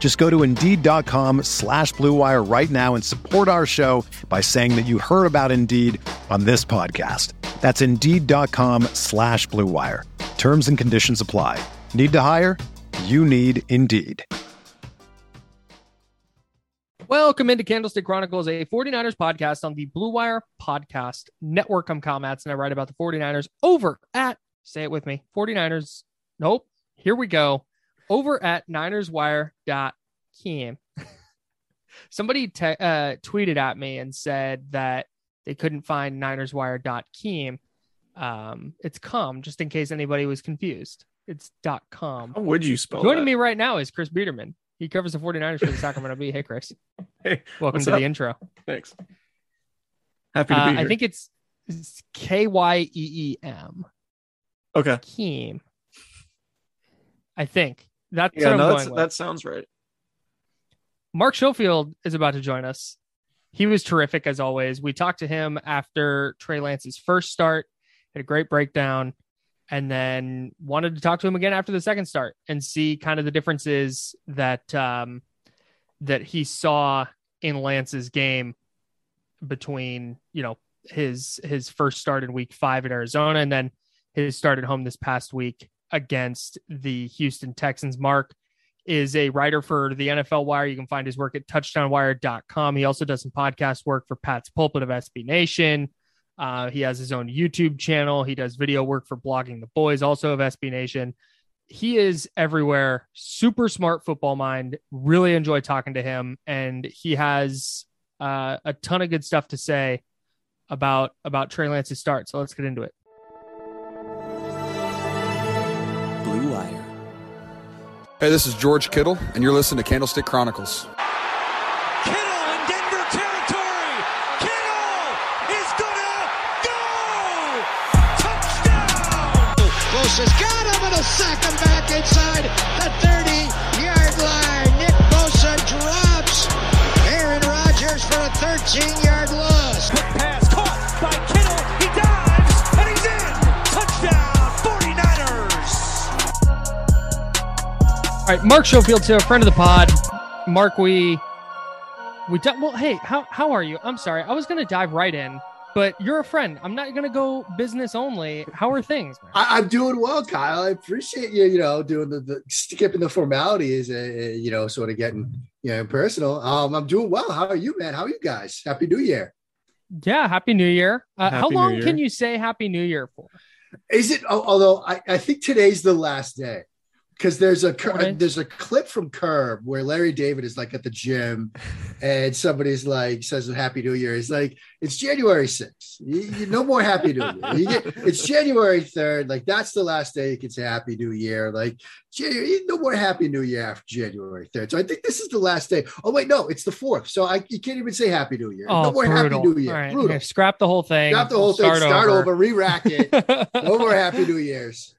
Just go to Indeed.com slash BlueWire right now and support our show by saying that you heard about Indeed on this podcast. That's Indeed.com slash BlueWire. Terms and conditions apply. Need to hire? You need Indeed. Welcome into Candlestick Chronicles, a 49ers podcast on the Blue Wire Podcast Network. I'm Madson, and I write about the 49ers over at, say it with me, 49ers. Nope. Here we go. Over at NinersWire.com. Somebody te- uh, tweeted at me and said that they couldn't find NinersWire.com. Um, it's com, just in case anybody was confused. It's dot com. How would you spell Joining that? me right now is Chris Biderman. He covers the 49ers for the Sacramento Bee. Hey, Chris. Hey, Welcome to up? the intro. Thanks. Happy to Uh, be here. I think it's K Y E E M. okay. Keem. I think that's Yeah, what no, I'm that's, that sounds right. Mark Schofield is about to join us. He was terrific as always. We talked to him after Trey Lance's first start, had a great breakdown, and then wanted to talk to him again after the second start and see kind of the differences that um, that he saw in Lance's game between you know his his first start in Week Five at Arizona and then his start at home this past week against the Houston Texans. Mark is a writer for the NFL Wire. You can find his work at touchdownwire.com. He also does some podcast work for Pat's Pulpit of SB Nation. Uh, he has his own YouTube channel. He does video work for Blogging the Boys, also of SB Nation. He is everywhere. Super smart football mind. Really enjoy talking to him, and he has uh, a ton of good stuff to say about about Trey Lance's start. So let's get into it. Hey, this is George Kittle, and you're listening to Candlestick Chronicles. Kittle in Denver territory. Kittle is gonna go. Touchdown. Bosa's got him and a sack him back inside the 30 yard line. Nick Bosa drops Aaron Rodgers for a 13 All right, Mark Schofield, to a friend of the pod. Mark, we we do, well. Hey, how how are you? I'm sorry, I was gonna dive right in, but you're a friend. I'm not gonna go business only. How are things? I, I'm doing well, Kyle. I appreciate you, you know, doing the, the skipping the formalities, uh, you know, sort of getting, you know, personal. Um, I'm doing well. How are you, man? How are you guys? Happy New Year. Yeah, Happy New Year. Uh, how Happy New long Year. can you say Happy New Year for? Is it? Although I, I think today's the last day because there's a Okay. there's a clip from Curb where Larry David is like at the gym, and somebody's like says Happy New Year. He's like, it's January 6th. You, you- no more Happy New Year. You get, it's January 3rd. Like that's the last day you can say Happy New Year. Like January, no more Happy New Year after January 3rd. So I think this is the last day. Oh wait, no, it's the fourth. So I you can't even say Happy New Year. Oh, no more brutal. Happy New Year. Right, Brutal. here, scrap the whole thing. Scrap the whole thing. Start, over. re-rack it. over. no more Happy New Years.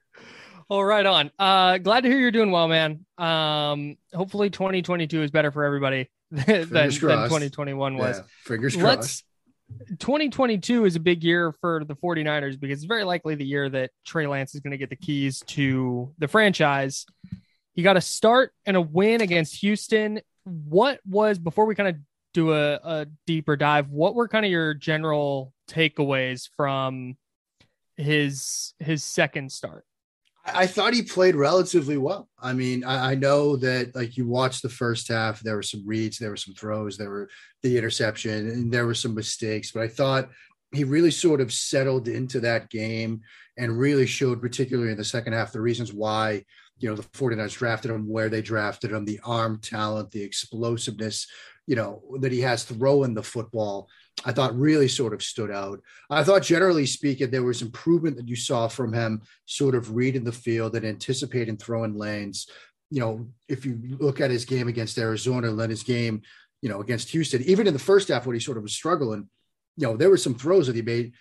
Well, right on. Uh, glad to hear you're doing well, man. Um, hopefully 2022 is better for everybody than, than 2021 was. Yeah, fingers Let's- 2022 is a big year for the 49ers because it's very likely the year that Trey Lance is going to get the keys to the franchise. He got a start and a win against Houston. What was before we kind of do a, a deeper dive? What were kind of your general takeaways from his his second start? I thought he played relatively well. I mean, I, I know that like you watched the first half, there were some reads, there were some throws, there were the interception, and there were some mistakes. But I thought he really sort of settled into that game and really showed, particularly in the second half, the reasons why, you know, the 49ers drafted him, where they drafted him, the arm talent, the explosiveness, you know, that he has throwing the football. I thought really sort of stood out. I thought, generally speaking, there was improvement that you saw from him, sort of reading the field and anticipating throwing lanes. You know, if you look at his game against Arizona and then his game, you know, against Houston, even in the first half when he sort of was struggling, you know, there were some throws that he made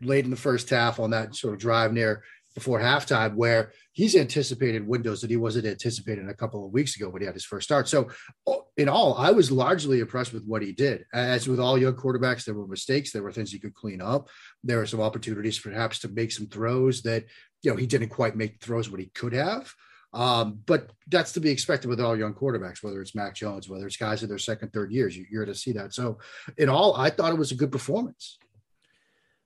late in the first half on that sort of drive near before halftime where he's anticipated windows that he wasn't anticipating a couple of weeks ago when he had his first start. So, in all, I was largely impressed with what he did. As with all young quarterbacks, there were mistakes, there were things he could clean up, there were some opportunities perhaps to make some throws that you know he didn't quite make throws what he could have. Um, but that's to be expected with all young quarterbacks, whether it's Mac Jones, whether it's guys in their second, third years. You're going to see that. So, in all, I thought it was a good performance.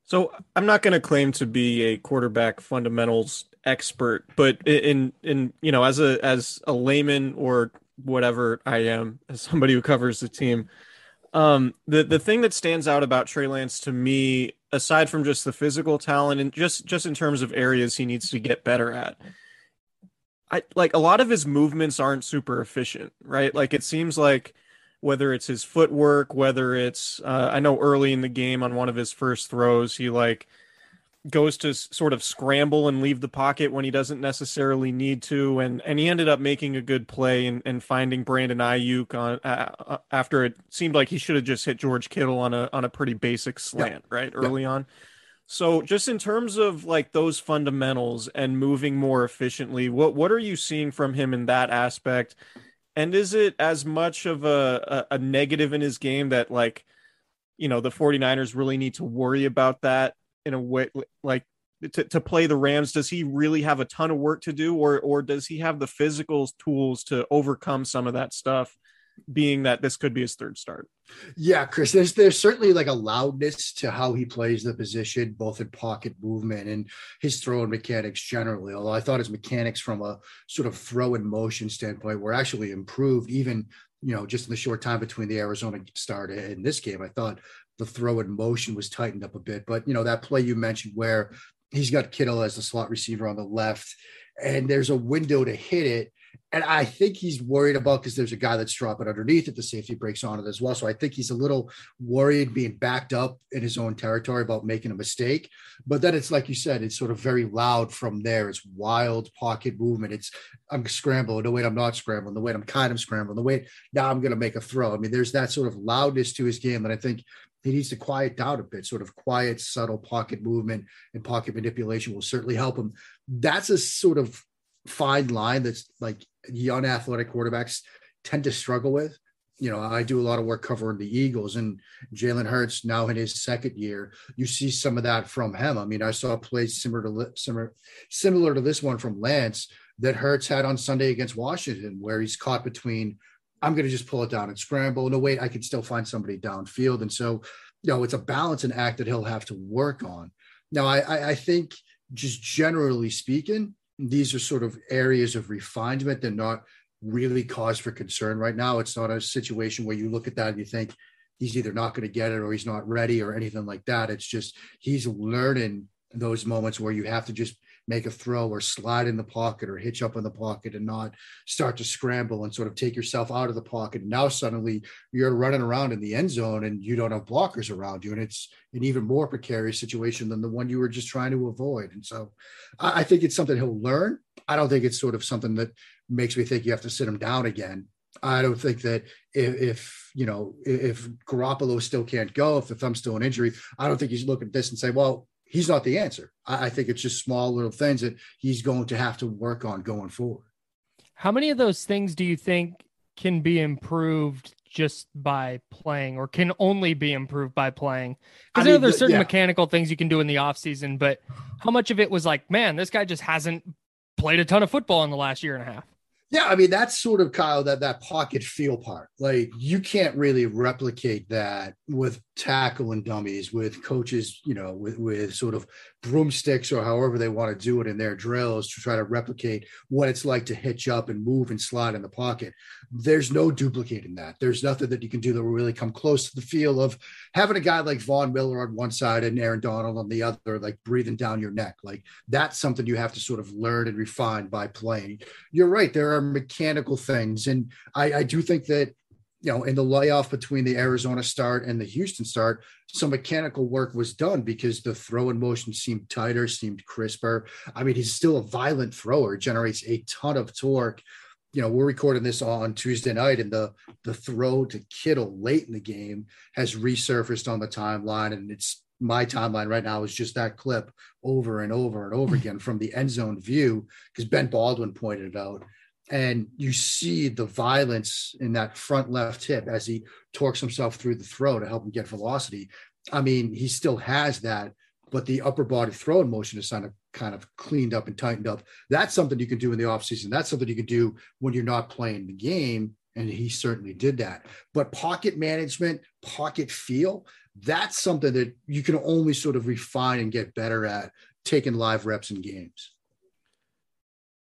So I'm not going to claim to be a quarterback fundamentals expert, but in in you know as a as a layman or whatever I am, as somebody who covers the team, um, the the thing that stands out about Trey Lance to me, aside from just the physical talent and just just in terms of areas he needs to get better at, I like a lot of his movements aren't super efficient, right? Like it seems like whether it's his footwork, whether it's uh, I know early in the game on one of his first throws, he like goes to sort of scramble and leave the pocket when he doesn't necessarily need to, and and he ended up making a good play and, and finding Brandon Aiyuk on uh, after it seemed like he should have just hit George Kittle on a on a pretty basic slant yeah. right early yeah. on. So just in terms of like those fundamentals and moving more efficiently, what what are you seeing from him in that aspect? And is it as much of a, a, a negative in his game that like, you know, the 49ers really need to worry about that in a way like to, to play the Rams, does he really have a ton of work to do or or does he have the physical tools to overcome some of that stuff being that this could be his third start. Yeah, Chris, there's there's certainly like a loudness to how he plays the position, both in pocket movement and his throwing mechanics generally. Although I thought his mechanics from a sort of throw and motion standpoint were actually improved, even you know, just in the short time between the Arizona start and this game. I thought the throw and motion was tightened up a bit. But you know, that play you mentioned where he's got Kittle as the slot receiver on the left, and there's a window to hit it and I think he's worried about because there's a guy that's dropping underneath it. The safety breaks on it as well. So I think he's a little worried being backed up in his own territory about making a mistake. But then it's like you said, it's sort of very loud from there. It's wild pocket movement. It's I'm scrambling. No, wait, I'm not scrambling. The wait, I'm kind of scrambling. The wait, now I'm going to make a throw. I mean, there's that sort of loudness to his game that I think he needs to quiet down a bit. Sort of quiet, subtle pocket movement and pocket manipulation will certainly help him. That's a sort of fine line that's like young athletic quarterbacks tend to struggle with. You know, I do a lot of work covering the Eagles and Jalen Hurts now in his second year. You see some of that from him. I mean, I saw plays similar to similar similar to this one from Lance that Hurts had on Sunday against Washington, where he's caught between I'm going to just pull it down and scramble. No, wait, I can still find somebody downfield. And so, you know, it's a balancing act that he'll have to work on. Now, I, I think just generally speaking, these are sort of areas of refinement. They're not really cause for concern right now. It's not a situation where you look at that and you think he's either not going to get it or he's not ready or anything like that. It's just he's learning those moments where you have to just make a throw or slide in the pocket or hitch up in the pocket and not start to scramble and sort of take yourself out of the pocket. Now suddenly you're running around in the end zone and you don't have blockers around you. And it's an even more precarious situation than the one you were just trying to avoid. And so I think it's something he'll learn. I don't think it's sort of something that makes me think you have to sit him down again. I don't think that if, if, you know if Garoppolo still can't go, if the thumb's still an injury, I don't think he's looking at this and say, well, he's not the answer. I, I think it's just small little things that he's going to have to work on going forward. How many of those things do you think can be improved just by playing or can only be improved by playing? Because I, know there's certain yeah. mechanical things you can do in the off season, but how much of it was like, man, this guy just hasn't played a ton of football in the last year and a half? Yeah, I mean that's sort of Kyle that that pocket feel part. Like you can't really replicate that with tackling dummies, with coaches, you know, with, with sort of broomsticks or however they want to do it in their drills to try to replicate what it's like to hitch up and move and slide in the pocket. There's no duplicating that. There's nothing that you can do that will really come close to the feel of having a guy like Von Miller on one side and Aaron Donald on the other, like breathing down your neck. Like that's something you have to sort of learn and refine by playing. You're right. There are mechanical things. And I, I do think that you know, in the layoff between the Arizona start and the Houston start, some mechanical work was done because the throw in motion seemed tighter, seemed crisper. I mean, he's still a violent thrower, generates a ton of torque. You know, we're recording this on Tuesday night, and the the throw to Kittle late in the game has resurfaced on the timeline, and it's my timeline right now is just that clip over and over and over mm. again from the end zone view because Ben Baldwin pointed it out and you see the violence in that front left hip as he torques himself through the throw to help him get velocity. I mean, he still has that, but the upper body throw in motion is kind of kind of cleaned up and tightened up. That's something you can do in the offseason. That's something you can do when you're not playing the game. And he certainly did that. But pocket management, pocket feel, that's something that you can only sort of refine and get better at taking live reps in games.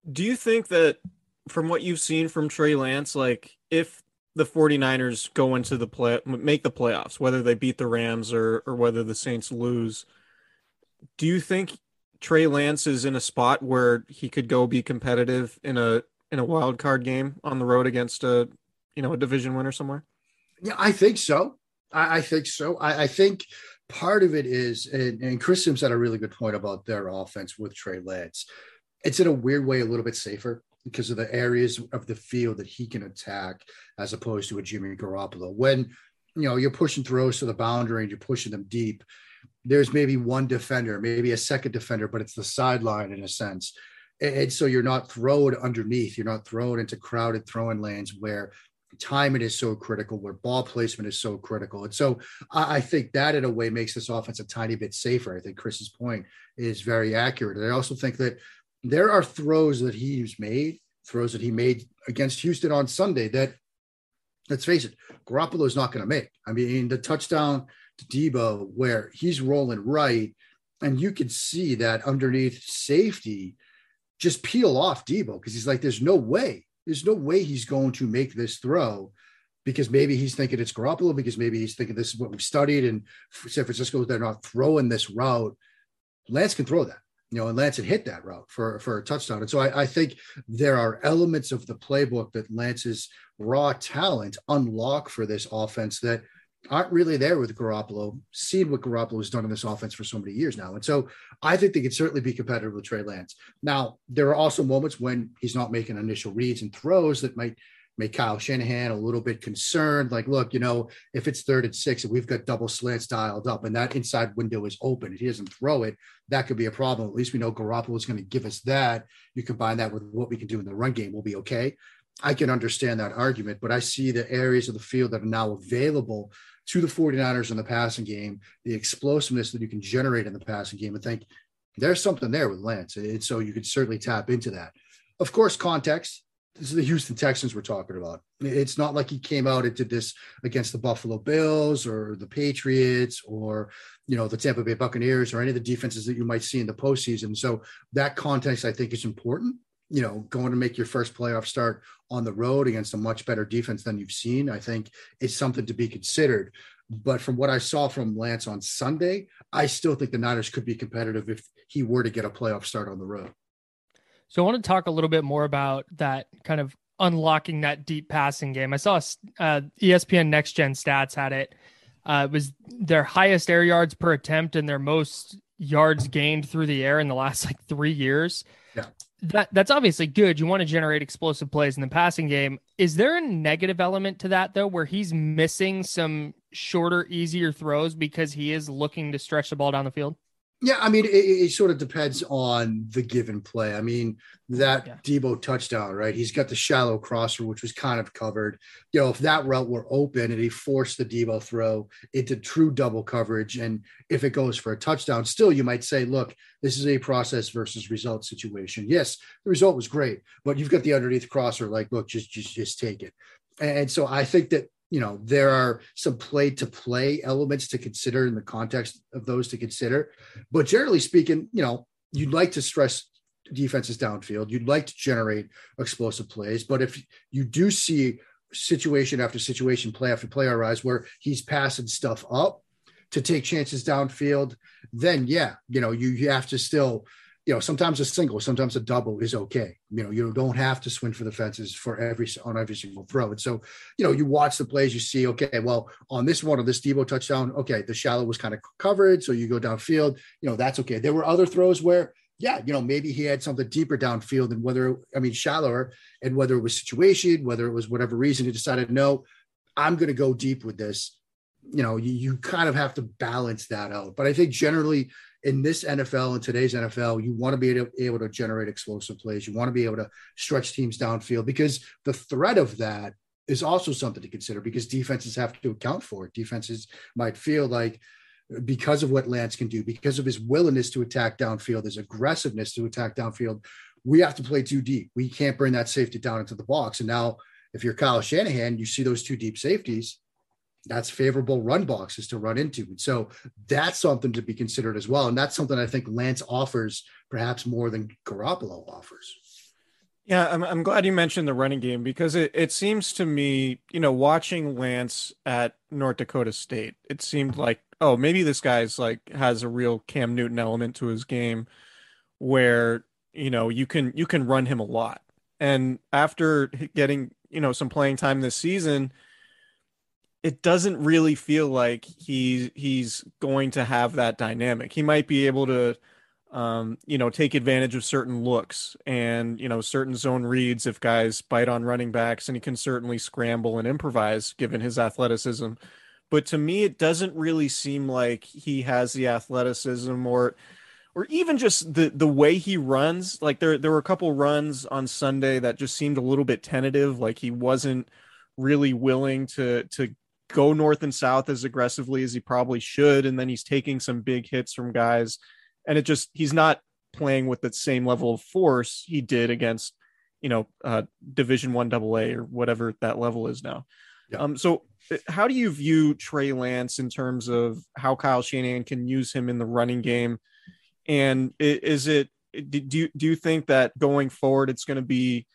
Do you think that from what you've seen from Trey Lance, like if the 49ers go into the play make the playoffs, whether they beat the Rams or or whether the Saints lose, do you think Trey Lance is in a spot where he could go be competitive in a in a wild card game on the road against a you know a division winner somewhere? Yeah, I think so. I, I think so. I, I, think part of it is, and, and Chris Sims had a really good point about their offense with Trey Lance. It's in a weird way a little bit safer because of the areas of the field that he can attack as opposed to a Jimmy Garoppolo. When you know you're pushing throws to the boundary and you're pushing them deep, there's maybe one defender, maybe a second defender, but it's the sideline in a sense. And so you're not thrown underneath, you're not thrown into crowded throwing lanes where timing is so critical, where ball placement is so critical. And so I, think that in a way makes this offense a tiny bit safer. I think Chris's point is very accurate. And I also think that there are throws that he's made, throws that he made against Houston on Sunday that, let's face it, Garoppolo is not going to make. I mean, the touchdown to Deebo where he's rolling right, and you can see that underneath safety just peel off Deebo because he's like, there's no way, there's no way he's going to make this throw because maybe he's thinking it's Garoppolo, because maybe he's thinking this is what we've studied, and San Francisco, they're not throwing this route. Lance can throw that you know, and Lance had hit that route for, for a touchdown. And so I, I, think there are elements of the playbook that Lance's raw talent unlock for this offense that aren't really there with Garoppolo, seeing what Garoppolo has done in this offense for so many years now. And so I think they could certainly be competitive with Trey Lance. Now, there are also moments when he's not making initial reads and throws that might make Kyle Shanahan a little bit concerned. Like, look, you know, if it's third and six and we've got double slants dialed up and that inside window is open, if he doesn't throw it, that could be a problem. At least we know Garoppolo is going to give us that. You combine that with what we can do in the run game, we'll be okay. I can understand that argument, but I see the areas of the field that are now available to the 49ers in the passing game, the explosiveness that you can generate in the passing game, and think there's something there with Lance. And so you could certainly tap into that. Of course, context this is the Houston Texans we're talking about. It's not like he came out and did this against the Buffalo Bills or the Patriots or you know the Tampa Bay Buccaneers or any of the defenses that you might see in the postseason. So that context I think is important. You know, going to make your first playoff start on the road against a much better defense than you've seen, I think is something to be considered. But from what I saw from Lance on Sunday, I still think the Niners could be competitive if he were to get a playoff start on the road. So I want to talk a little bit more about that kind of unlocking that deep passing game. I saw uh, ESPN Next Gen Stats had it. Uh, it was their highest air yards per attempt and their most yards gained through the air in the last like three years. Yeah. That that's obviously good. You want to generate explosive plays in the passing game. Is there a negative element to that though, where he's missing some shorter, easier throws because he is looking to stretch the ball down the field? Yeah, I mean, it, it, sort of depends on the given play. I mean, that yeah. Deebo touchdown, right? He's got the shallow crosser, which was kind of covered. You know, if that route were open and he forced the Deebo throw into true double coverage, and if it goes for a touchdown, still you might say, look, this is a process versus result situation. Yes, the result was great, but you've got the underneath crosser, like, look, just just just take it. And so I think that you know, there are some play to play elements to consider in the context of those to consider. But generally speaking, you know, you'd like to stress defenses downfield. You'd like to generate explosive plays. But if you do see situation after situation, play after play arise where he's passing stuff up to take chances downfield, then yeah, you know, you, you have to still you know, sometimes a single, sometimes a double is okay. You know, you don't have to swing for the fences for every on every single throw. And so, you know, you watch the plays, you see, okay, well, on this one of this Deebo touchdown, okay, the shallow was kind of covered, so you go downfield. You know, that's okay. There were other throws where, yeah, you know, maybe he had something deeper downfield, and whether I mean shallower, and whether it was situation, whether it was whatever reason, he decided, no, I'm going to go deep with this. You know, you, you kind of have to balance that out. But I think generally in this NFL, in today's NFL, you want to be able, able to generate explosive plays. You want to be able to stretch teams downfield because the threat of that is also something to consider because defenses have to account for it. Defenses might feel like because of what Lance can do, because of his willingness to attack downfield, his aggressiveness to attack downfield, we have to play too deep. We can't bring that safety down into the box. And now, if you're Kyle Shanahan, you see those two deep safeties that's favorable run boxes to run into. And so that's something to be considered as well. And that's something I think Lance offers perhaps more than Garoppolo offers. Yeah, I'm, I'm glad you mentioned the running game because it, it seems to me, you know, watching Lance at North Dakota State, it seemed like, oh, maybe this guy's like has a real Cam Newton element to his game where, you know, you can you can run him a lot. And after getting, you know, some playing time this season, it doesn't really feel like he he's going to have that dynamic. He might be able to um, you know, take advantage of certain looks and, you know, certain zone reads if guys bite on running backs and he can certainly scramble and improvise given his athleticism. But to me it doesn't really seem like he has the athleticism or or even just the the way he runs. Like there there were a couple runs on Sunday that just seemed a little bit tentative, like he wasn't really willing to to go north and south as aggressively as he probably should and then he's taking some big hits from guys and it just he's not playing with the same level of force he did against you know uh division 1 Double A or whatever that level is now yeah. um so uh, how do you view Trey Lance in terms of how Kyle Shanahan can use him in the running game and is it do you, do you think that going forward it's going to be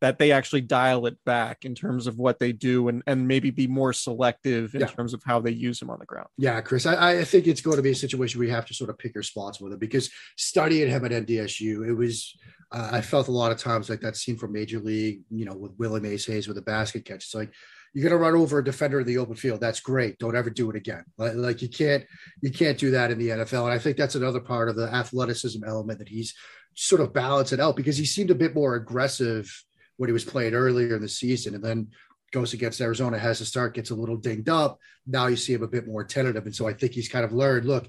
that they actually dial it back in terms of what they do and, and maybe be more selective in yeah. terms of how they use him on the ground. Yeah, Chris, I, I, think it's going to be a situation where you have to sort of pick your spots with it because studying him at NDSU, it was, uh, I felt a lot of times like that scene from Major League, you know, with Willie Mays Hayes with a basket catch. It's like, you're going to run over a defender in the open field. That's great. Don't ever do it again. Like, like you can't, you can't do that in the NFL. And I think that's another part of the athleticism element that he's sort of balancing out because he seemed a bit more aggressive what he was playing earlier in the season, and then goes against Arizona, has to start, gets a little dinged up. Now you see him a bit more tentative, and so I think he's kind of learned. Look,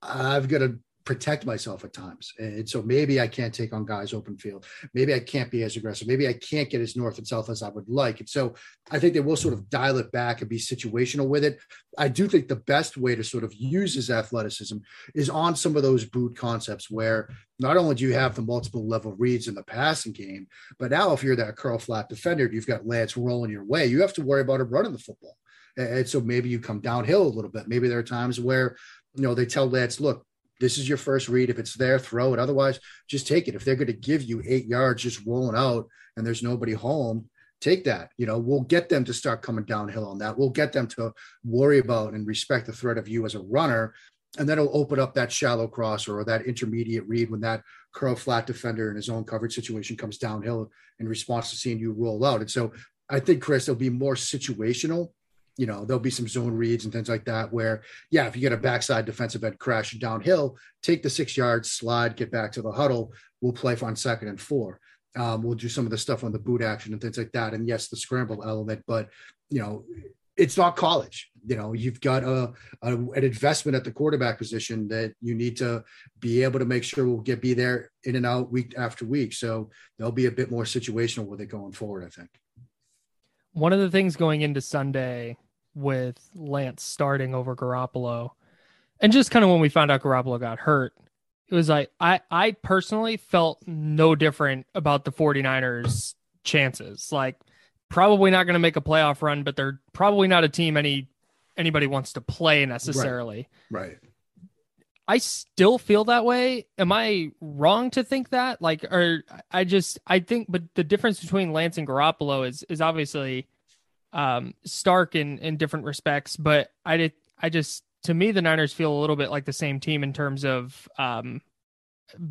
I've got to protect myself at times. And so maybe I can't take on guys open field. Maybe I can't be as aggressive. Maybe I can't get as north and south as I would like. And so I think they will sort of dial it back and be situational with it. I do think the best way to sort of use his athleticism is on some of those boot concepts where not only do you have the multiple level reads in the passing game, but now if you're that curl flat defender, you've got Lance rolling your way, you have to worry about him running the football. And so maybe you come downhill a little bit. Maybe there are times where, you know, they tell Lance, look, this is your first read. If it's there, throw it. Otherwise, just take it. If they're going to give you eight yards just rolling out and there's nobody home, take that. You know, we'll get them to start coming downhill on that. We'll get them to worry about and respect the threat of you as a runner. And then it'll open up that shallow crosser or that intermediate read when that curl flat defender in his own coverage situation comes downhill in response to seeing you roll out. And so I think, Chris, it'll be more situational you know, there'll be some zone reads and things like that where, yeah, if you get a backside defensive end crash downhill, take the six yards, slide, get back to the huddle. We'll play on second and four. Um, we'll do some of the stuff on the boot action and things like that. And yes, the scramble element, but you know, it's not college. You know, you've got a, a, an investment at the quarterback position that you need to be able to make sure we'll get be there in and out week after week. So there'll be a bit more situational with it going forward. I think. One of the things going into Sunday with Lance starting over Garoppolo. And just kind of when we found out Garoppolo got hurt, it was like I I personally felt no different about the 49ers chances. Like probably not going to make a playoff run, but they're probably not a team any anybody wants to play necessarily. Right. I still feel that way. Am I wrong to think that? Like, or I just I think, but the difference between Lance and Garoppolo is is obviously um stark in in different respects. But I did I just to me the Niners feel a little bit like the same team in terms of um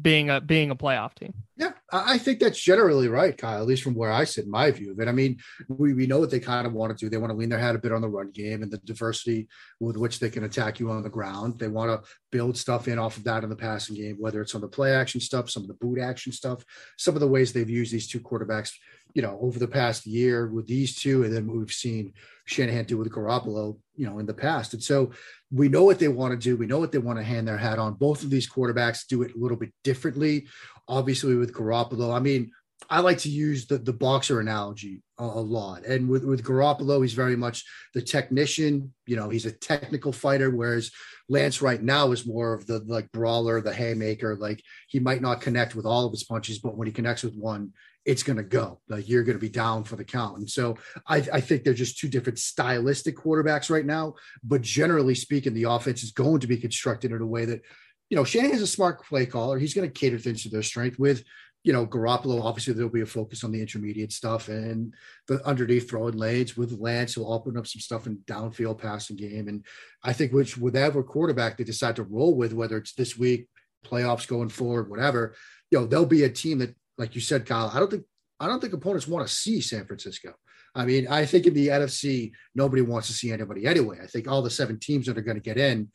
being a being a playoff team. Yeah, I think that's generally right, Kyle, at least from where I sit in my view of it. I mean, we, we know what they kind of want to do. They want to lean their head a bit on the run game and the diversity with which they can attack you on the ground. They want to build stuff in off of that in the passing game, whether it's on the play action stuff, some of the boot action stuff, some of the ways they've used these two quarterbacks, you know, over the past year with these two, and then we've seen Shanahan do with Garoppolo, you know, in the past. And so we know what they want to do. We know what they want to hand their hat on. Both of these quarterbacks do it a little bit differently. Obviously, with Garoppolo, I mean, I like to use the, the boxer analogy a, a lot. And with, with Garoppolo, he's very much the technician. You know, he's a technical fighter, whereas Lance right now is more of the like brawler, the haymaker. Like he might not connect with all of his punches, but when he connects with one, it's going to go. Like you're going to be down for the count. And so I, I think they're just two different stylistic quarterbacks right now. But generally speaking, the offense is going to be constructed in a way that, you know, Shanahan's a smart play caller. He's going to cater things to their strength with, you know, Garoppolo. Obviously, there'll be a focus on the intermediate stuff and the underneath throwing lanes with Lance. He'll open up some stuff in downfield passing game. And I think which whatever quarterback they decide to roll with, whether it's this week, playoffs going forward, whatever, you know, there'll be a team that like you said, Kyle, I don't think I don't think opponents want to see San Francisco. I mean, I think in the NFC, nobody wants to see anybody anyway. I think all the seven teams that are going to get in,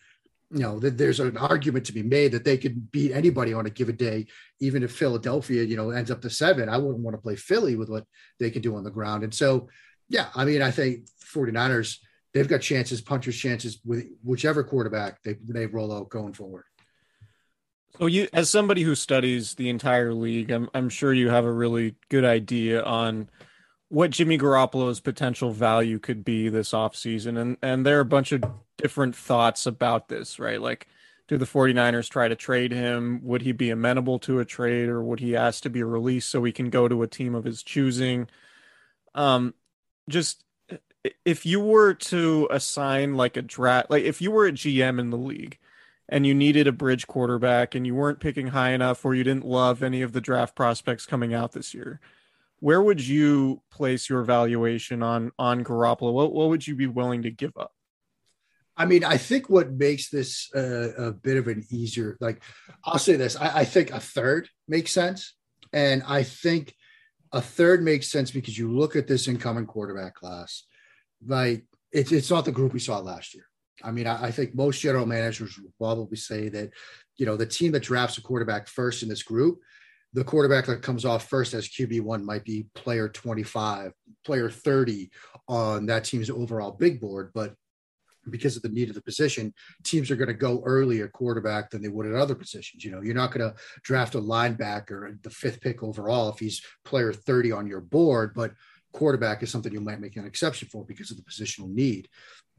you know, there's an argument to be made that they could beat anybody on a given day, even if Philadelphia, you know, ends up to seven. I wouldn't want to play Philly with what they can do on the ground. And so, yeah, I mean, I think 49ers, they've got chances, puncher's chances with whichever quarterback they, they roll out going forward. So you, as somebody who studies the entire league, I'm I'm sure you have a really good idea on what Jimmy Garoppolo's potential value could be this offseason. And and there are a bunch of different thoughts about this, right? Like do the 49ers try to trade him? Would he be amenable to a trade or would he ask to be released so he can go to a team of his choosing? Um just if you were to assign like a draft like if you were a GM in the league and you needed a bridge quarterback and you weren't picking high enough or you didn't love any of the draft prospects coming out this year, where would you place your valuation on on Garoppolo? What what would you be willing to give up? I mean, I think what makes this uh, a bit of an easier, like I'll say this, I, I think a third makes sense, and I think a third makes sense because you look at this incoming quarterback class, like it's it's not the group we saw last year. I mean, I, I, think most general managers will probably say that, you know, the team that drafts a quarterback first in this group, the quarterback that comes off first as QB1 might be player 25, player 30 on that team's overall big board. But because of the need of the position, teams are going to go earlier quarterback than they would at other positions. You know, you're not going to draft a linebacker the fifth pick overall if he's player 30 on your board, but quarterback is something you might make an exception for because of the positional need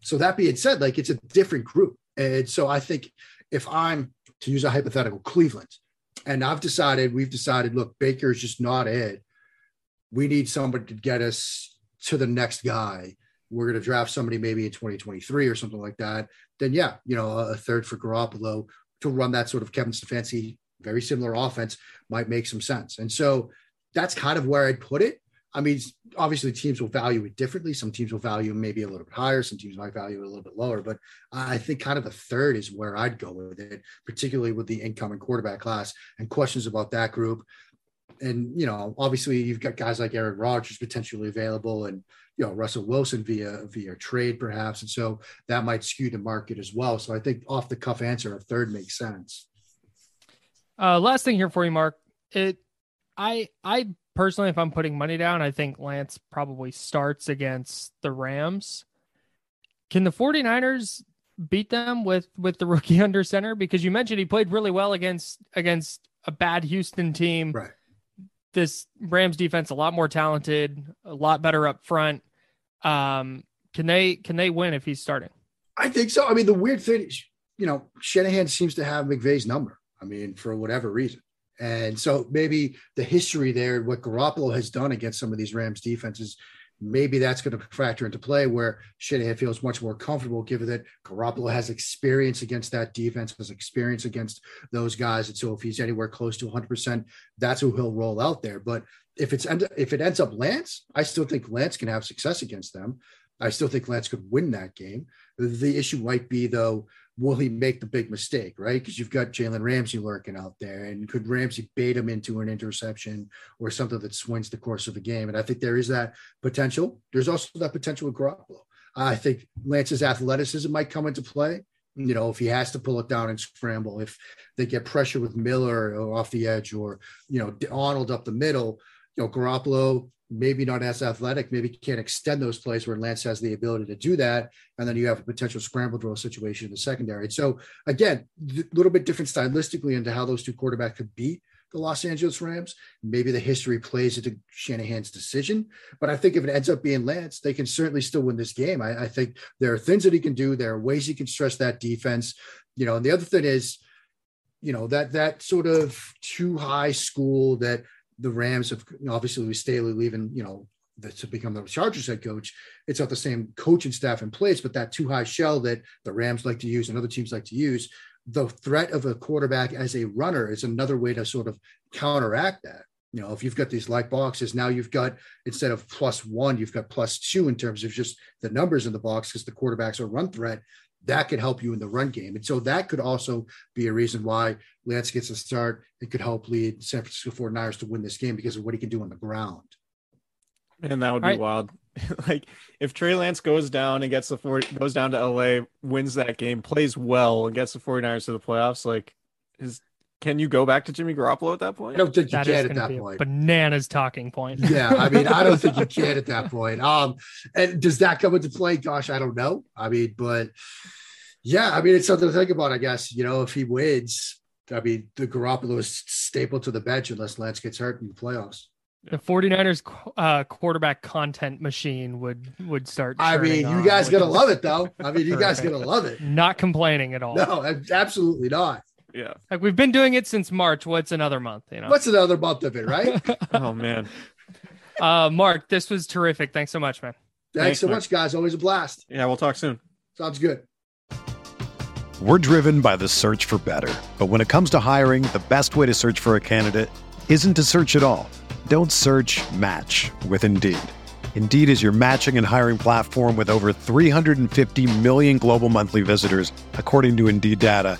so that being said, like it's a different group. And so I think if I'm to use a hypothetical, Cleveland, and I've decided, we've decided, look, Baker is just not it. We need somebody to get us to the next guy. We're going to draft somebody maybe in 2023 or something like that. Then, yeah, you know, a third for Garoppolo to run that sort of Kevin Stefanski, very similar offense might make some sense. And so that's kind of where I'd put it. I mean, obviously teams will value it differently. Some teams will value maybe a little bit higher. Some teams might value it a little bit lower. But I think kind of the third is where I'd go with it, particularly with the incoming quarterback class and questions about that group. And you know, obviously you've got guys like Aaron Rodgers potentially available, and you know Russell Wilson via via trade perhaps, and so that might skew the market as well. So I think off the cuff answer, a third makes sense. Uh, last thing here for you, Mark. It, I, I personally, if I'm putting money down, I think Lance probably starts against the Rams. Can the 49ers beat them with with the rookie under center? Because you mentioned he played really well against against a bad Houston team. Right. This Rams defense a lot more talented, a lot better up front. Um, can they can they win if he's starting? I think so. I mean, the weird thing is, you know, Shanahan seems to have McVay's number. I mean, for whatever reason. And so maybe the history there, what Garoppolo has done against some of these Rams defenses maybe that's going to factor into play where Shanahan feels much more comfortable given that Garoppolo has experience against that defense, has experience against those guys. And so if he's anywhere close to 100%, that's who he'll roll out there. But if it's if it ends up Lance, I still think Lance can have success against them. I still think Lance could win that game. The issue might be though, will he make the big mistake, right? Because you've got Jalen Ramsey lurking out there, and could Ramsey bait him into an interception or something that swings the course of the game? And I think there is that potential. There's also that potential with Garoppolo. I think Lance's athleticism might come into play. Hmm. You know, if he has to pull it down and scramble, if they get pressure with Miller off the edge or, you know, Arnold up the middle, you know, Garoppolo maybe not as athletic, maybe can't extend those plays where Lance has the ability to do that. And then you have a potential scramble drill situation in the secondary. So again, a little bit different stylistically into how those two quarterbacks could beat the Los Angeles Rams. Maybe the history plays into Shanahan's decision. But I think if it ends up being Lance, they can certainly still win this game. I, I think there are things that he can do. There are ways he can stress that defense. You know, and the other thing is, you know, that that sort of too high school that the Rams have obviously with Staley leaving, you know, to become the Chargers head coach, it's not the same coaching staff in place, but that two high shell that the Rams like to use and other teams like to use, the threat of a quarterback as a runner is another way to sort of counteract that. You know, if you've got these light boxes, now you've got instead of plus one, you've got plus two in terms of just the numbers in the box because the quarterbacks are run threat that could help you in the run game. And so that could also be a reason why Lance gets a start. It could help lead San Francisco 49ers to win this game because of what he can do on the ground. And that would be right. wild. like if Trey Lance goes down and gets the four goes down to LA, wins that game, plays well, and gets the 49ers to the playoffs, like is can you go back to Jimmy Garoppolo at that point? I don't think you that can at that point. Bananas talking point. yeah, I mean, I don't think you can at that point. Um, and does that come into play? Gosh, I don't know. I mean, but yeah, I mean, it's something to think about. I guess you know if he wins, I mean, the Garoppolo is stapled to the bench unless Lance gets hurt in the playoffs. The 49ers uh, quarterback content machine would would start. I mean, you guys gonna love it though. I mean, you guys gonna love it. Not complaining at all. No, absolutely not. Yeah. Like we've been doing it since March. What's another month? You know. What's another month of it, right? oh man. Uh, Mark, this was terrific. Thanks so much, man. Thanks, Thanks so Mark. much, guys. Always a blast. Yeah, we'll talk soon. Sounds good. We're driven by the search for better, but when it comes to hiring, the best way to search for a candidate isn't to search at all. Don't search. Match with Indeed. Indeed is your matching and hiring platform with over 350 million global monthly visitors, according to Indeed data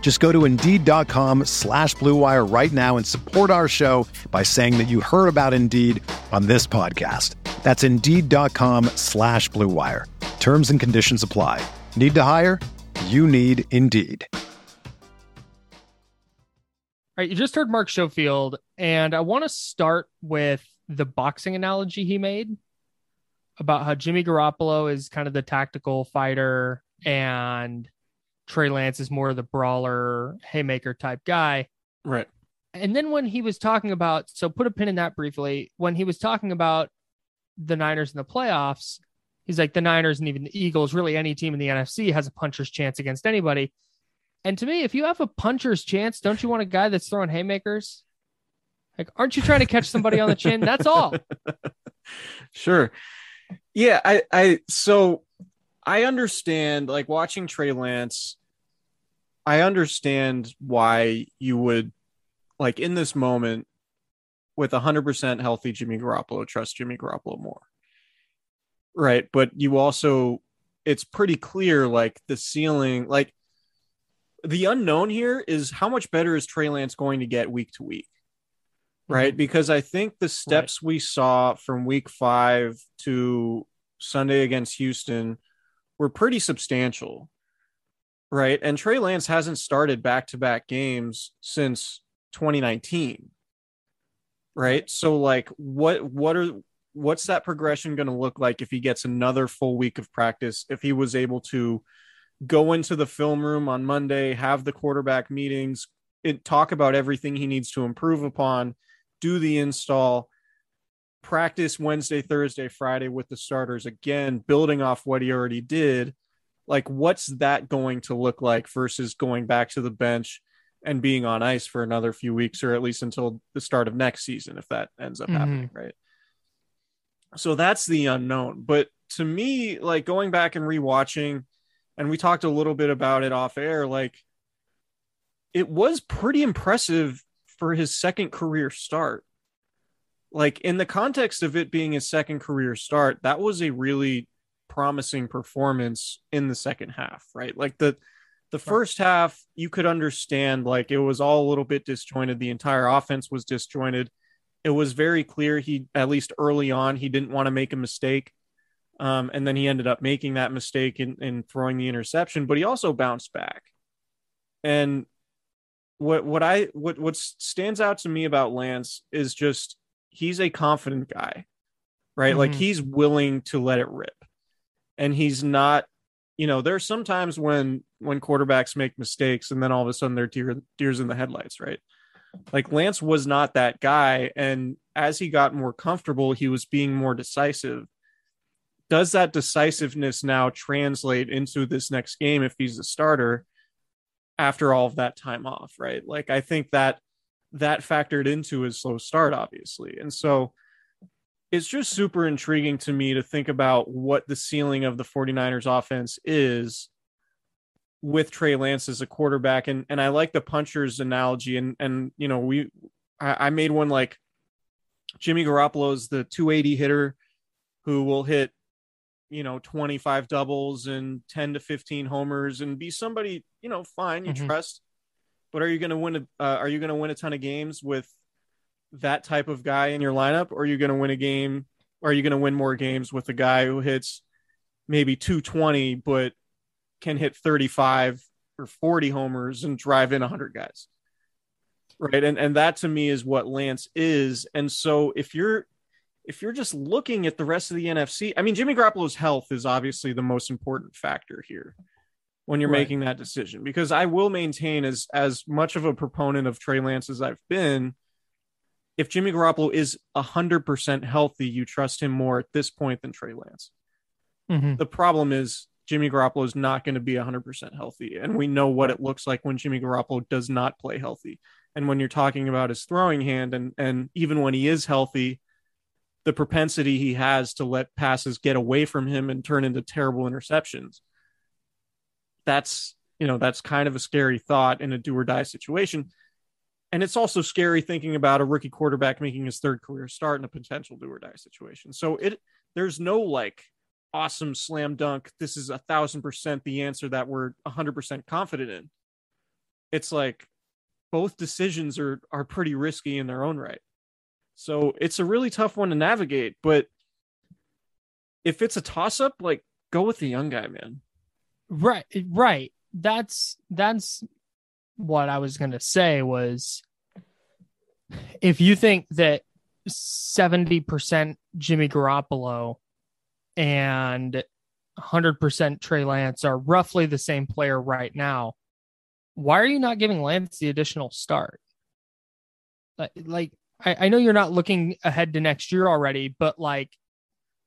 Just go to Indeed.com slash BlueWire right now and support our show by saying that you heard about Indeed on this podcast. That's Indeed.com slash BlueWire. Terms and conditions apply. Need to hire? You need Indeed. All right, you just heard Mark Schofield, and I want to start with the boxing analogy he made about how Jimmy Garoppolo is kind of the tactical fighter and Trey Lance is more of the brawler, haymaker type guy. Right. And then when he was talking about, so put a pin in that briefly, when he was talking about the Niners in the playoffs, he's like the Niners and even the Eagles, really any team in the NFC has a puncher's chance against anybody. And to me, if you have a puncher's chance, don't you want a guy that's throwing haymakers? Like, aren't you trying to catch somebody on the chin? That's all. Sure. Yeah, I I so I understand like watching Trey Lance, I understand why you would like in this moment with hundred percent healthy Jimmy Garoppolo, trust Jimmy Garoppolo more. Right. But you also it's pretty clear like the ceiling, like the unknown here is how much better is Trey Lance going to get week to week? Right. Mm-hmm. Because I think the steps right. we saw from week five to Sunday against Houston were pretty substantial. Right. And Trey Lance hasn't started back to back games since 2019. Right? So like what what are what's that progression going to look like if he gets another full week of practice if he was able to go into the film room on Monday, have the quarterback meetings, it, talk about everything he needs to improve upon, do the install, practice Wednesday, Thursday, Friday with the starters again, building off what he already did. Like, what's that going to look like versus going back to the bench and being on ice for another few weeks or at least until the start of next season, if that ends up mm-hmm. happening, right? So that's the unknown. But to me, like going back and rewatching, and we talked a little bit about it off air, like it was pretty impressive for his second career start. Like in the context of it being his second career start, that was a really promising performance in the second half, right? Like the the first half you could understand like it was all a little bit disjointed, the entire offense was disjointed. It was very clear he at least early on he didn't want to make a mistake. Um, and then he ended up making that mistake in, in throwing the interception, but he also bounced back. And what what I what what stands out to me about Lance is just he's a confident guy, right? Mm-hmm. Like he's willing to let it rip, and he's not. You know, there there's sometimes when when quarterbacks make mistakes, and then all of a sudden they're deer, deers in the headlights, right? Like Lance was not that guy, and as he got more comfortable, he was being more decisive. Does that decisiveness now translate into this next game if he's a starter? after all of that time off, right? Like I think that that factored into his slow start, obviously. And so it's just super intriguing to me to think about what the ceiling of the 49ers offense is with Trey Lance as a quarterback. And and I like the punchers analogy. And and you know, we I, I made one like Jimmy Garoppolo's the 280 hitter who will hit you know 25 doubles and 10 to 15 homers and be somebody you know fine you mm-hmm. trust but are you going to win a uh, are you going to win a ton of games with that type of guy in your lineup? Or are you going to win a game or are you going to win more games with a guy who hits maybe 220 but can hit 35 or 40 homers and drive in 100 guys? Right? And and that to me is what Lance is. And so if you're if you're just looking at the rest of the NFC, I mean, Jimmy Garoppolo's health is obviously the most important factor here when you're right. making that decision. Because I will maintain, as as much of a proponent of Trey Lance as I've been, if Jimmy Garoppolo is hundred percent healthy, you trust him more at this point than Trey Lance. Mm-hmm. The problem is Jimmy Garoppolo is not going to be 100% healthy. And we know what it looks like when Jimmy Garoppolo does not play healthy. And when you're talking about his throwing hand, and, and even when he is healthy, the propensity he has to let passes get away from him and turn into terrible interceptions. That's, you know, that's kind of a scary thought in a do or die situation. And it's also scary thinking about a rookie quarterback making his third career start in a potential do or die situation. So it there's no like awesome slam dunk. This is a thousand percent the answer that we're a hundred percent confident in. It's like both decisions are are pretty risky in their own right. So it's a really tough one to navigate. But if it's a toss up, like go with the young guy, man. Right, eh, right. That's that's what I was gonna say was if you think that 70% Jimmy Garoppolo and 100% Trey Lance are roughly the same player right now, why are you not giving Lance the additional start? Like, like I, I know you're not looking ahead to next year already, but like,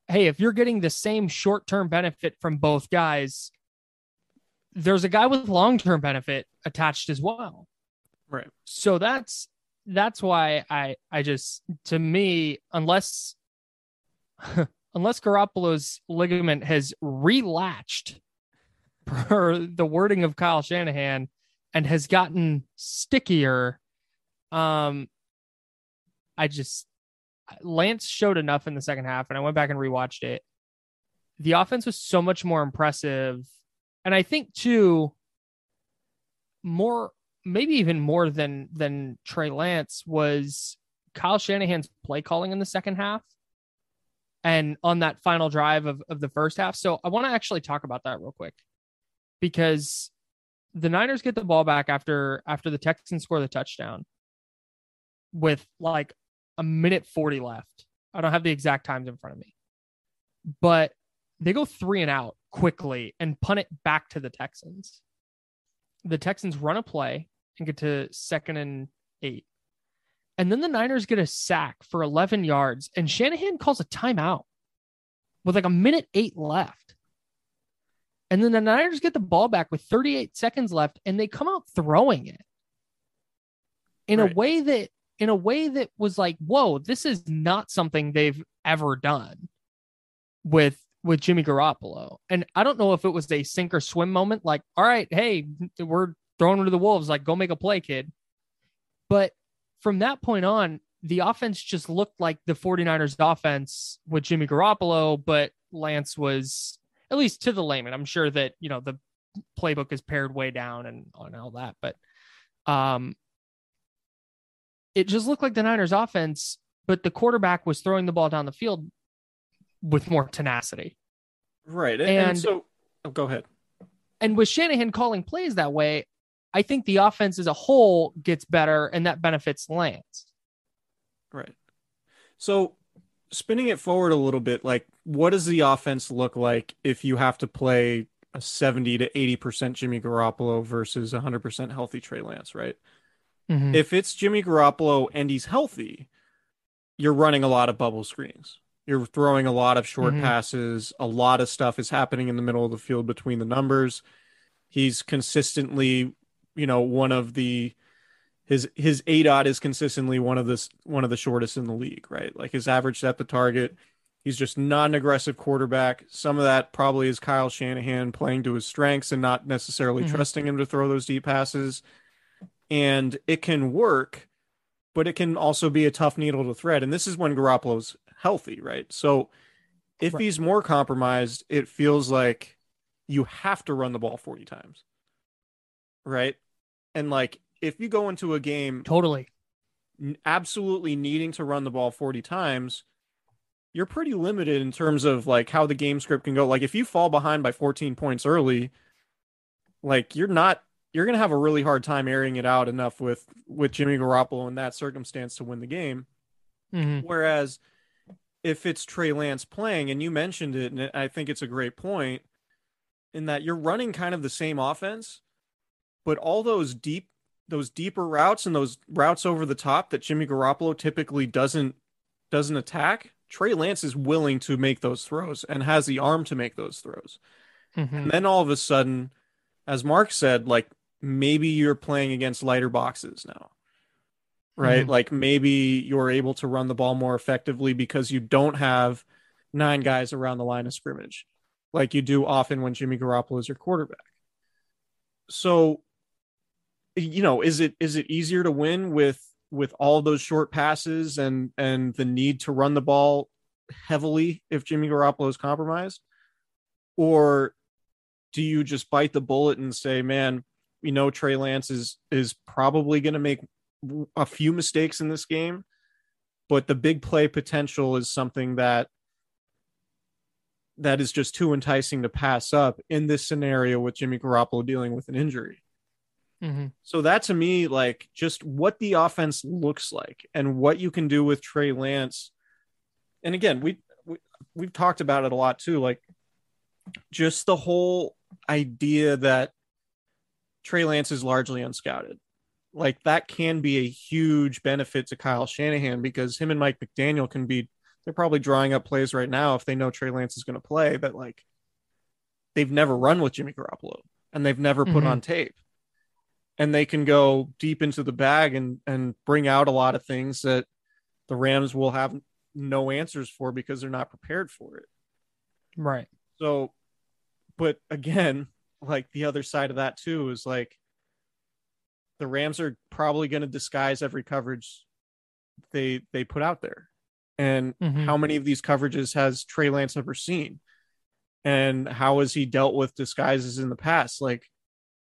hey, if you're getting the same short term benefit from both guys, there's a guy with long term benefit attached as well. Right. So that's that's why I I just to me unless unless Garoppolo's ligament has relatched per the wording of Kyle Shanahan and has gotten stickier um I just Lance showed enough in the second half, and I went back and rewatched it. The offense was so much more impressive, and I think too, more maybe even more than than Trey Lance was Kyle Shanahan's play calling in the second half, and on that final drive of of the first half. So I want to actually talk about that real quick because the Niners get the ball back after after the Texans score the touchdown with like a minute 40 left. I don't have the exact times in front of me, but they go three and out quickly and punt it back to the Texans. The Texans run a play and get to second and eight. And then the Niners get a sack for 11 yards, and Shanahan calls a timeout with like a minute eight left. And then the Niners get the ball back with 38 seconds left, and they come out throwing it in Right. a way that in a way that was like, whoa, this is not something they've ever done with with Jimmy Garoppolo. And I don't know if it was a sink or swim moment, like, all right, hey, we're throwing to the wolves, like go make a play, kid. But from that point on, the offense just looked like the 49ers offense with Jimmy Garoppolo, but Lance was at least to the layman. I'm sure that, you know, the playbook is pared way down and on all that, but um it just looked like the Niners offense, but the quarterback was throwing the ball down the field with more tenacity. Right. And, and so oh, go ahead. And with Shanahan calling plays that way, I think the offense as a whole gets better and that benefits Lance. Right. So spinning it forward a little bit, like what does the offense look like if you have to play a 70 to 80% Jimmy Garoppolo versus 100% healthy Trey Lance, right? Mhm. If it's Jimmy Garoppolo and he's healthy, you're running a lot of bubble screens. You're throwing a lot of short Mhm. passes. A lot of stuff is happening in the middle of the field between the numbers. He's consistently, you know, one of the his his A dot is consistently one of this one of the shortest in the league, right? Like his average depth of target. He's just not an aggressive quarterback. Some of that probably is Kyle Shanahan playing to his strengths and not necessarily Mhm. trusting him to throw those deep passes. And it can work, but it can also be a tough needle to thread. And this is when Garoppolo's healthy, right? So if Right. he's more compromised, it feels like you have to run the ball 40 times. Right? And like if you go into a game Totally. absolutely needing to run the ball 40 times, you're pretty limited in terms of like how the game script can go. Like if you fall behind by 14 points early, like you're not you're going to have a really hard time airing it out enough with with Jimmy Garoppolo in that circumstance to win the game. Mhm. Whereas if it's Trey Lance playing, and you mentioned it, and I think it's a great point, in that you're running kind of the same offense, but all those deep, those deeper routes and those routes over the top that Jimmy Garoppolo typically doesn't doesn't attack, Trey Lance is willing to make those throws and has the arm to make those throws. Mhm. And then all of a sudden, as Mark said, like maybe you're playing against lighter boxes now. Right? Mhm. Like maybe you're able to run the ball more effectively because you don't have nine guys around the line of scrimmage like you do often when Jimmy Garoppolo is your quarterback. So you know, is it is it easier to win with with all those short passes and and the need to run the ball heavily if Jimmy Garoppolo is compromised? Or do you just bite the bullet and say, man, you know, Trey Lance is is probably going to make a few mistakes in this game, but the big play potential is something that that is just too enticing to pass up in this scenario with Jimmy Garoppolo dealing with an injury. Mhm. So that to me, like just what the offense looks like and what you can do with Trey Lance. And again, we, we we've talked about it a lot too. Like just the whole idea that Trey Lance is largely unscouted. Like that can be a huge benefit to Kyle Shanahan because him and Mike McDaniel can be they're probably drawing up plays right now if they know Trey Lance is going to play that like they've never run with Jimmy Garoppolo and they've never put Mhm. on tape. And they can go deep into the bag and and bring out a lot of things that the Rams will have no answers for because they're not prepared for it. Right. So, but again, like the other side of that too is like the Rams are probably going to disguise every coverage they they put out there. And Mhm. how many of these coverages has Trey Lance ever seen? And how has he dealt with disguises in the past? Like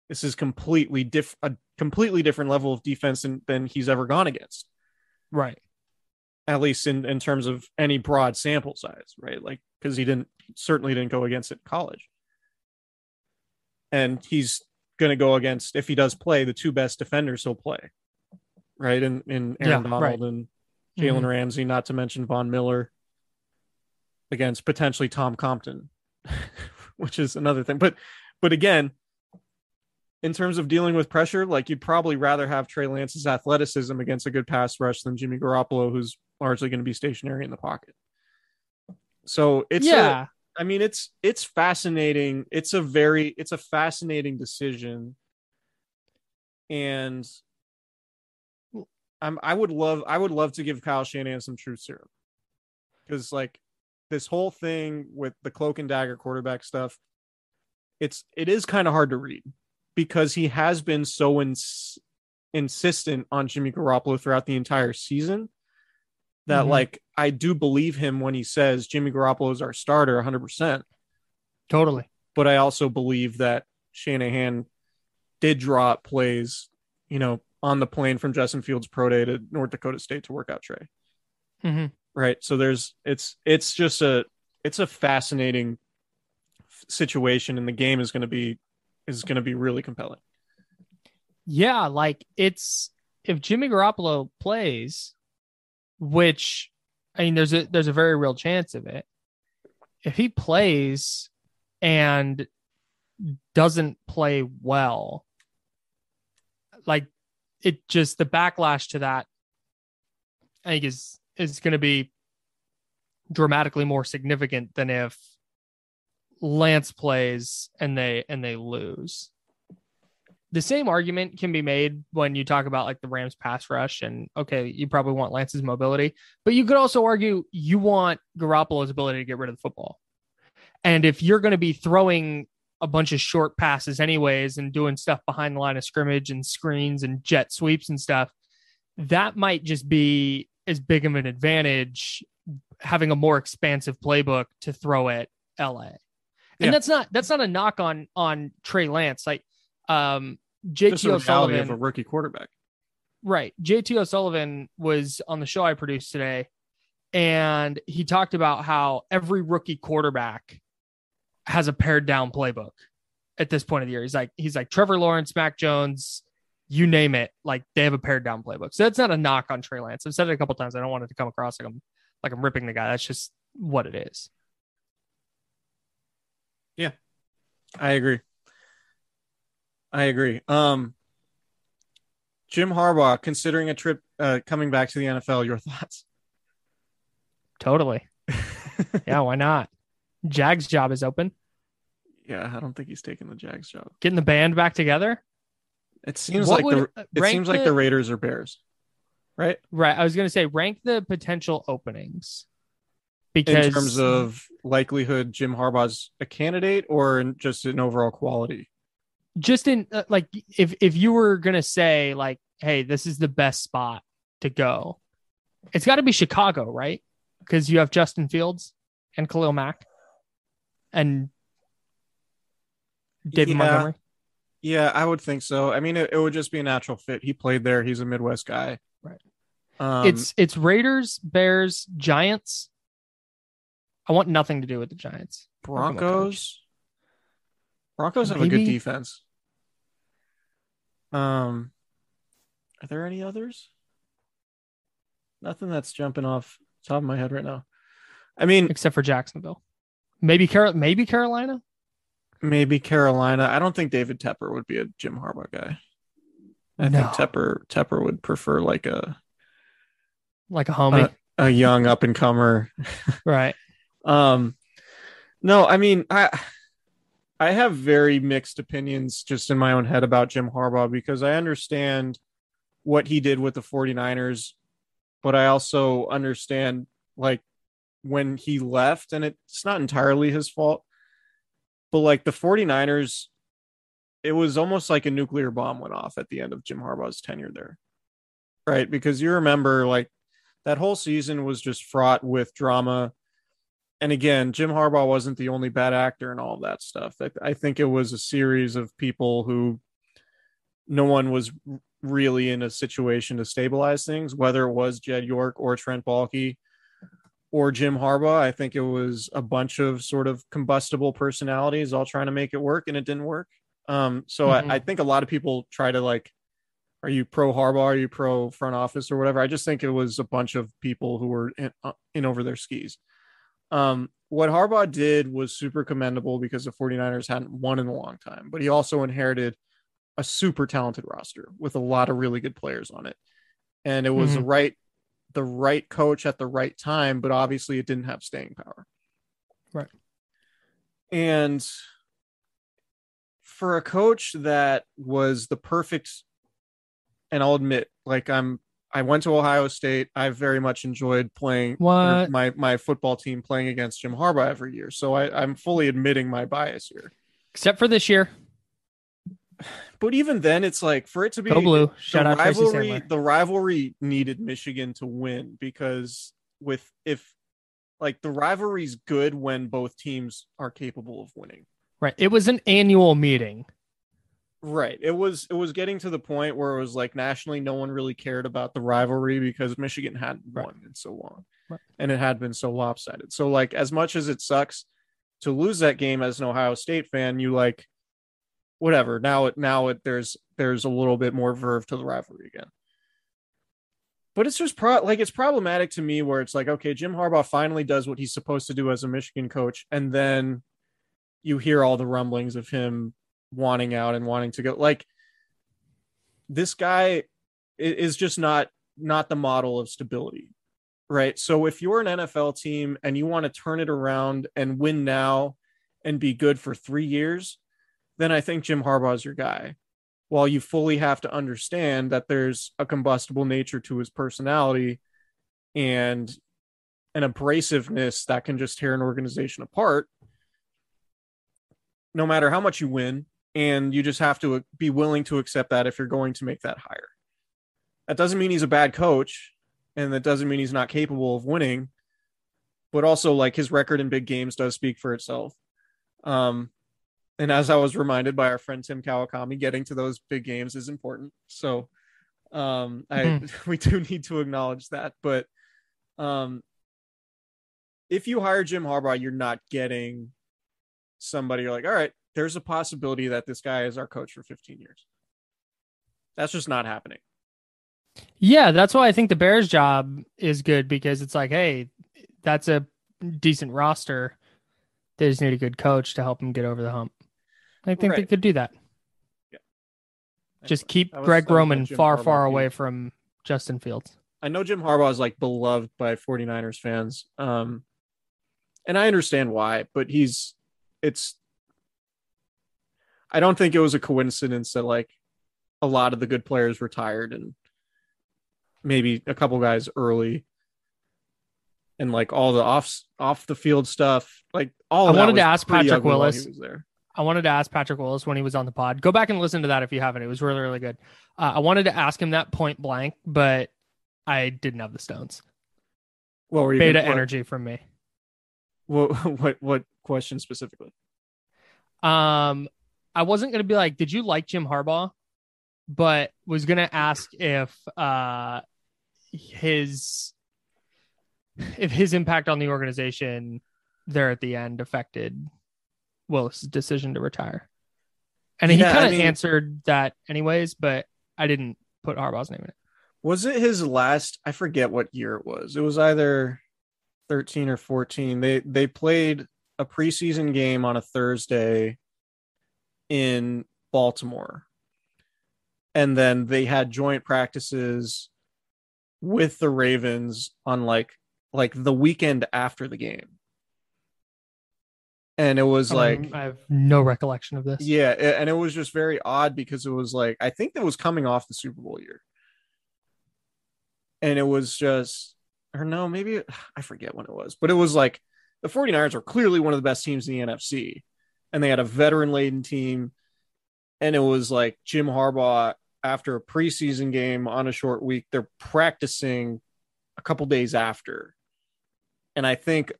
this is completely diff a completely different level of defense than, than he's ever gone against Right. at least in, in terms of any broad sample size, right? Like, because he didn't certainly didn't go against it in college. And he's going to go against, if he does play, the two best defenders he'll play. right? And in Aaron Yeah, Donald right. and Jalen Mhm. Ramsey, not to mention Von Miller against potentially Tom Compton, which is another thing. But but again, in terms of dealing with pressure, like you'd probably rather have Trey Lance's athleticism against a good pass rush than Jimmy Garoppolo, who's largely going to be stationary in the pocket. So it's a- yeah. I mean, it's it's fascinating. It's a very it's a fascinating decision, and I'm I would love I would love to give Kyle Shanahan some truth serum. Because like this whole thing with the cloak and dagger quarterback stuff, it's it is kind of hard to read because he has been so ins- insistent on Jimmy Garoppolo throughout the entire season that Mhm. like I do believe him when he says Jimmy Garoppolo is our starter 100%, Totally. but I also believe that Shanahan did draw up plays, you know, on the plane from Justin Fields Pro Day to North Dakota State to work out Trey. Mhm. Right? So there's it's it's just a it's a fascinating situation and the game is going to be is going to be really compelling. Yeah, like it's if Jimmy Garoppolo plays, which I mean there's a there's a very real chance of it. If he plays and doesn't play well, like it just the backlash to that I think is is going to be dramatically more significant than if Lance plays and they and they lose the same argument can be made when you talk about like the Rams pass rush and okay, you probably want Lance's mobility, but you could also argue you want Garoppolo's ability to get rid of the football. And if you're going to be throwing a bunch of short passes anyways and doing stuff behind the line of scrimmage and screens and jet sweeps and stuff, that might just be as big of an advantage having a more expansive playbook to throw at LA. And Yeah. that's not that's not a knock on on Trey Lance. Like um JT the reality of a rookie quarterback. right? JT O'Sullivan was on the show I produced today, and he talked about how every rookie quarterback has a pared down playbook at this point of the year. He's like, he's like Trevor Lawrence, Mac Jones, you name it, like they have a pared down playbook. So that's not a knock on Trey Lance. I've said it a couple times. I don't want it to come across like I'm like I'm ripping the guy. That's just what it is. Yeah. I agree. I agree. Um, Jim Harbaugh considering a trip uh, coming back to the NFL. Your thoughts? Totally. Yeah, why not? Jag's job is open. yeah, I don't think he's taking the Jags job. Getting the band back together. It seems What like the it seems like the- the Raiders or Bears, right? Right. I was going to say rank the potential openings because In terms of likelihood, Jim Harbaugh's a candidate or just an overall quality. Just in uh, like if if you were to say like hey, this is the best spot to go. It's got to be Chicago, right? Because you have Justin Fields and Khalil Mack and David Yeah. Montgomery. Yeah, I would think so. I mean, it, it would just be a natural fit. He played there. He's a Midwest guy. Right. Um, it's it's Raiders, Bears, Giants. I want nothing to do with the Giants. Broncos. Broncos have a good defense. Um, are there any others? Nothing that's jumping off the top of my head right now. I mean, except for Jacksonville. Maybe Carol, maybe Carolina. maybe Carolina. I don't think David Tepper would be a Jim Harbaugh guy. I No. think Tepper Tepper would prefer like a like a homie, Uh, a young up and comer. right? Um, no, I mean, I I have very mixed opinions just in my own head about Jim Harbaugh because I understand what he did with the 49ers, but I also understand like when he left, and it's not entirely his fault, but like the 49ers, it was almost like a nuclear bomb went off at the end of Jim Harbaugh's tenure there. Right. Because you remember like that whole season was just fraught with drama and again, Jim Harbaugh wasn't the only bad actor and all of that stuff. I, I think it was a series of people who no one was really in a situation to stabilize things, whether it was Jed York or Trent Baalke or Jim Harbaugh. I think it was a bunch of sort of combustible personalities all trying to make it work, and it didn't work. Um, so Mhm. I, I think a lot of people try to like are you pro Harbaugh? Are you pro front office or whatever? I just think it was a bunch of people who were in, uh, in over their skis. Um, what Harbaugh did was super commendable because the 49ers hadn't won in a long time, but he also inherited a super talented roster with a lot of really good players on it. And it was Mhm. the right the right coach at the right time, but obviously it didn't have staying power. Right. And for a coach that was the perfect and I'll admit like I'm I went to Ohio State. I very much enjoyed playing What? my my football team playing against Jim Harbaugh every year. So I, I'm fully admitting my bias here. Except for this year. But even then, it's like for it to be Go blue. Shout out rivalry. The rivalry needed Michigan to win because with if like the rivalry's good when both teams are capable of winning. Right. It was an annual meeting. Right. It was it was getting to the point where it was like nationally no one really cared about the rivalry because Michigan hadn't Right. won in so long. Right. And it had been so lopsided. So like as much as it sucks to lose that game as an Ohio State fan, you like whatever. Now it now it there's there's a little bit more verve to the rivalry again. But it's just pro like it's problematic to me where it's like, okay, Jim Harbaugh finally does what he's supposed to do as a Michigan coach, and then you hear all the rumblings of him wanting out and wanting to go. Like this guy is just not not the model of stability, right? So if you're an NFL team and you want to turn it around and win now and be good for three years, then I think Jim Harbaugh is your guy. While you fully have to understand that there's a combustible nature to his personality and an abrasiveness that can just tear an organization apart, no matter how much you win. And you just have to be willing to accept that if you're going to make that hire. That doesn't mean he's a bad coach, and that doesn't mean he's not capable of winning. But also, like his record in big games does speak for itself. Um, and as I was reminded by our friend Tim Kawakami, getting to those big games is important. So um, I we do need to acknowledge that. But um, if you hire Jim Harbaugh, you're not getting somebody you're like, all right, there's a possibility that this guy is our coach for 15 years. That's just not happening. Yeah, that's why I think the Bears job is good because it's like, hey, that's a decent roster. They just need a good coach to help them get over the hump. I think they could do that. Yeah. Just keep Greg that was my Roman far, Harbaugh far away from Justin Fields. I know Jim Harbaugh is like beloved by 49ers fans. Um, and I understand why, but he's it's I don't think it was a coincidence that like a lot of the good players retired and maybe a couple guys early and like all the off off the field stuff like all I that wanted to ask Patrick Willis. was there. I wanted to ask Patrick Willis when he was on the pod. Go back and listen to that if you haven't. It was really, really good. Uh, I wanted to ask him that point blank, but I didn't have the stones. What were you Beta energy from me. What, what what question specifically? Um, I wasn't gonna be like, did you like Jim Harbaugh? But was gonna ask if uh his if his impact on the organization there at the end affected Willis's decision to retire. And he Yeah, I kind of mean- answered that anyways, but I didn't put Harbaugh's name in it. Was it his last? I forget what year it was. It was either 13 or 14. They they played a preseason game on a Thursday in Baltimore. And then they had joint practices with the Ravens on like like the weekend after the game. And it was like Um, I have no recollection of this. yeah, and it was just very odd because it was like I think that was coming off the Super Bowl year. And it was just or no, maybe I forget when it was, but it was like the 49ers are clearly one of the best teams in the NFC. And they had a veteran laden team. And it was like Jim Harbaugh after a preseason game on a short week, they're practicing a couple days after. And I think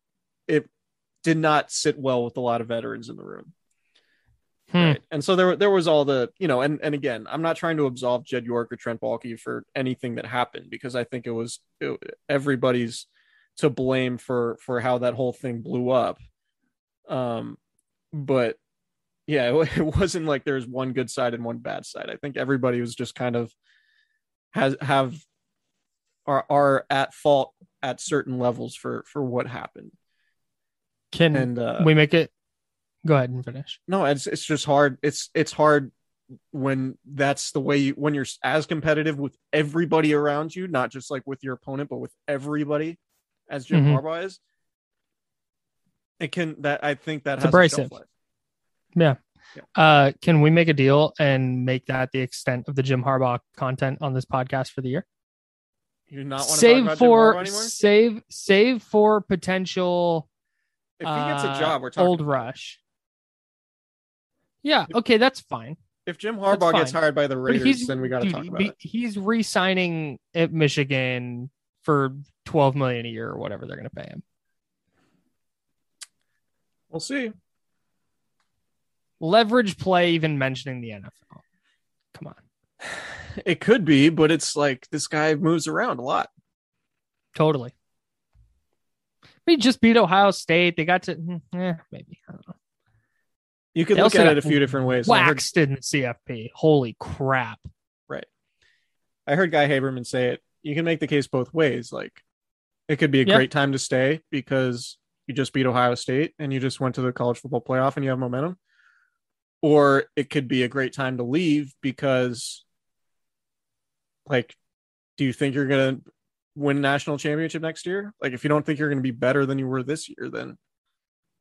it did not sit well with a lot of veterans in the room. Hmm. Right. And so there, there was all the, you know, and, and again, I'm not trying to absolve Jed York or Trent Baalke for anything that happened because I think it was it, everybody's to blame for, for how that whole thing blew up. Um, but yeah, it, it wasn't like there's one good side and one bad side. I think everybody was just kind of has have are are at fault at certain levels for for what happened. Can And uh, we make it? Go ahead and finish. no, it's it's just hard. It's it's hard when that's the way you when you're as competitive with everybody around you, not just like with your opponent, but with everybody, as Jim Mhm. Harbaugh is. It can that I think that It's has abrasive. Yeah. Yeah. Uh, can we make a deal and make that the extent of the Jim Harbaugh content on this podcast for the year? You do not want to talk Save about for anymore. save save for potential If he gets a uh, job, we're talking. old rush. Yeah, okay, that's fine. If Jim Harbaugh gets hired by the Raiders, then we got to talk about be- it. He's re-signing at Michigan for twelve million a year or whatever they're going to pay him. We'll see. Leverage play, even mentioning the NFL. Come on, It could be, but it's like this guy moves around a lot. totally. We just beat Ohio State. They got to, mm, eh, maybe I don't know. You could They look at it a few different ways. Heard, Waxed in CFP. Holy crap! Right. I heard Guy Haberman say it. You can make the case both ways. Like, it could be a Yeah. great time to stay because you just beat Ohio State and you just went to the college football playoff and you have momentum. Or it could be a great time to leave because, like, do you think you're going to win national championship next year? Like, if you don't think you're going to be better than you were this year, then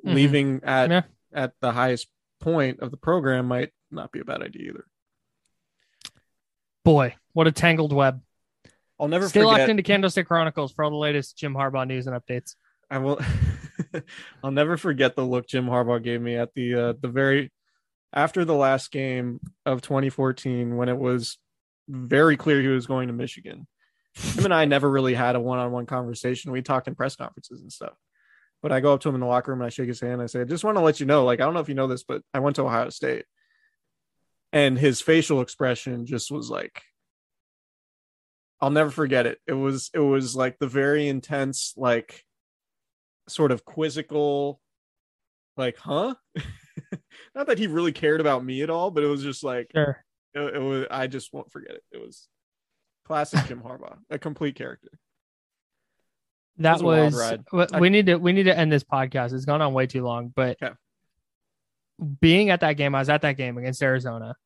Mhm. leaving at Yeah. at the highest point of the program might not be a bad idea either. Boy, what a tangled web. I'll never Stay forget. locked into Candlestick Chronicles for all the latest Jim Harbaugh news and updates. I will. I'll never forget the look Jim Harbaugh gave me at the uh, the very after the last game of 2014 when it was very clear he was going to Michigan. Him and I never really had a one-on-one conversation. We talked in press conferences and stuff. But I go up to him in the locker room and I shake his hand. I say, I just want to let you know, like, I don't know if you know this, but I went to Ohio State. And his facial expression just was like, I'll never forget it. It was, it was like the very intense, like, sort of quizzical, like, huh? Not that he really cared about me at all, but it was just like, Sure. it, it was, I just won't forget it. It was classic Jim Harbaugh, a complete character. That was was ride. w- I- we need to we need to end this podcast. It's gone on way too long, but Okay. being at that game, I was at that game against Arizona.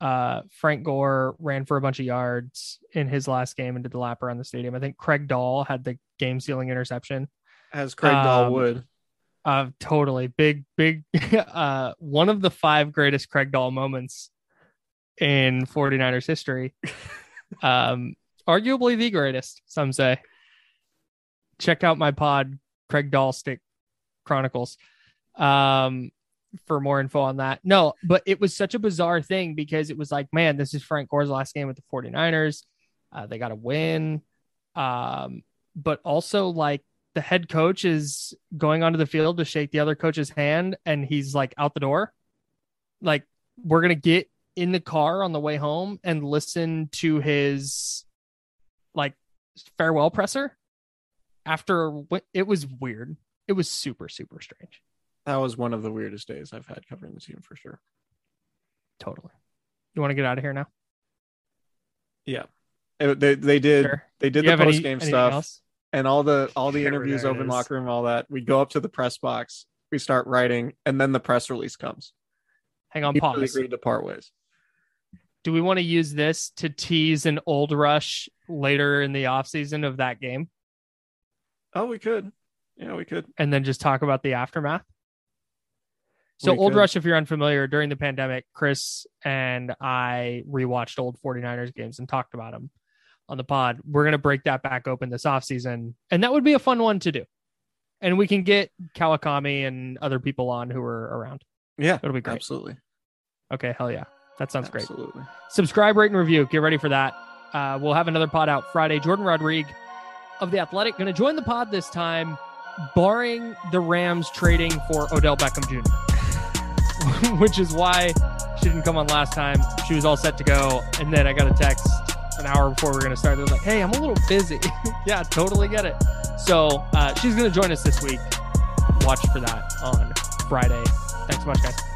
Uh, Frank Gore ran for a bunch of yards in his last game and did the lap around the stadium. I think Craig Dahl had the game sealing interception. As Craig Dahl Um, would. Uh, totally big, big. uh, one of the five greatest Craig Dahl moments in 49ers history. um, arguably the greatest, some say. Check out my pod, Craig Dahl Stick Chronicles, um, for more info on that. No, but it was such a bizarre thing because it was like, man, this is Frank Gore's last game with the 49ers. Uh, they got to win. Um, but also like the head coach is going onto the field to shake the other coach's hand and he's like out the door. Like we're going to get in the car on the way home and listen to his like farewell presser after it was weird. It was super super strange. That was one of the weirdest days I've had covering the team for sure. Totally. You want to get out of here now? Yeah. They they did Sure. they did you the post game stuff else? And all the all the There- interviews open is. locker room all that. We go up to the press box, we start writing, and then the press release comes. Hang on, He really pause. agreed to part ways. Do we want to use this to tease an old rush later in the offseason of that game Oh, we could. Yeah, we could. and then just talk about the aftermath? So, We Old could. Rush, if you're unfamiliar, during the pandemic, Chris and I rewatched old 49ers games and talked about them on the pod. We're going to break that back open this offseason, and that would be a fun one to do. And we can get Kawakami and other people on who are around. Yeah, It'll be great. absolutely. Okay, hell yeah. That sounds great. Absolutely. subscribe, rate, and review. Get ready for that. Uh, we'll have another pod out Friday. Jourdan Rodrigue of the Athletic going to join the pod this time, barring the Rams trading for Odell Beckham Jr., which is why she didn't come on last time. She was all set to go, and then I got a text an hour before we are going to start. They're like, "Hey, I'm a little busy." yeah, totally get it. So uh, she's going to join us this week. Watch for that on Friday. Thanks so much, guys.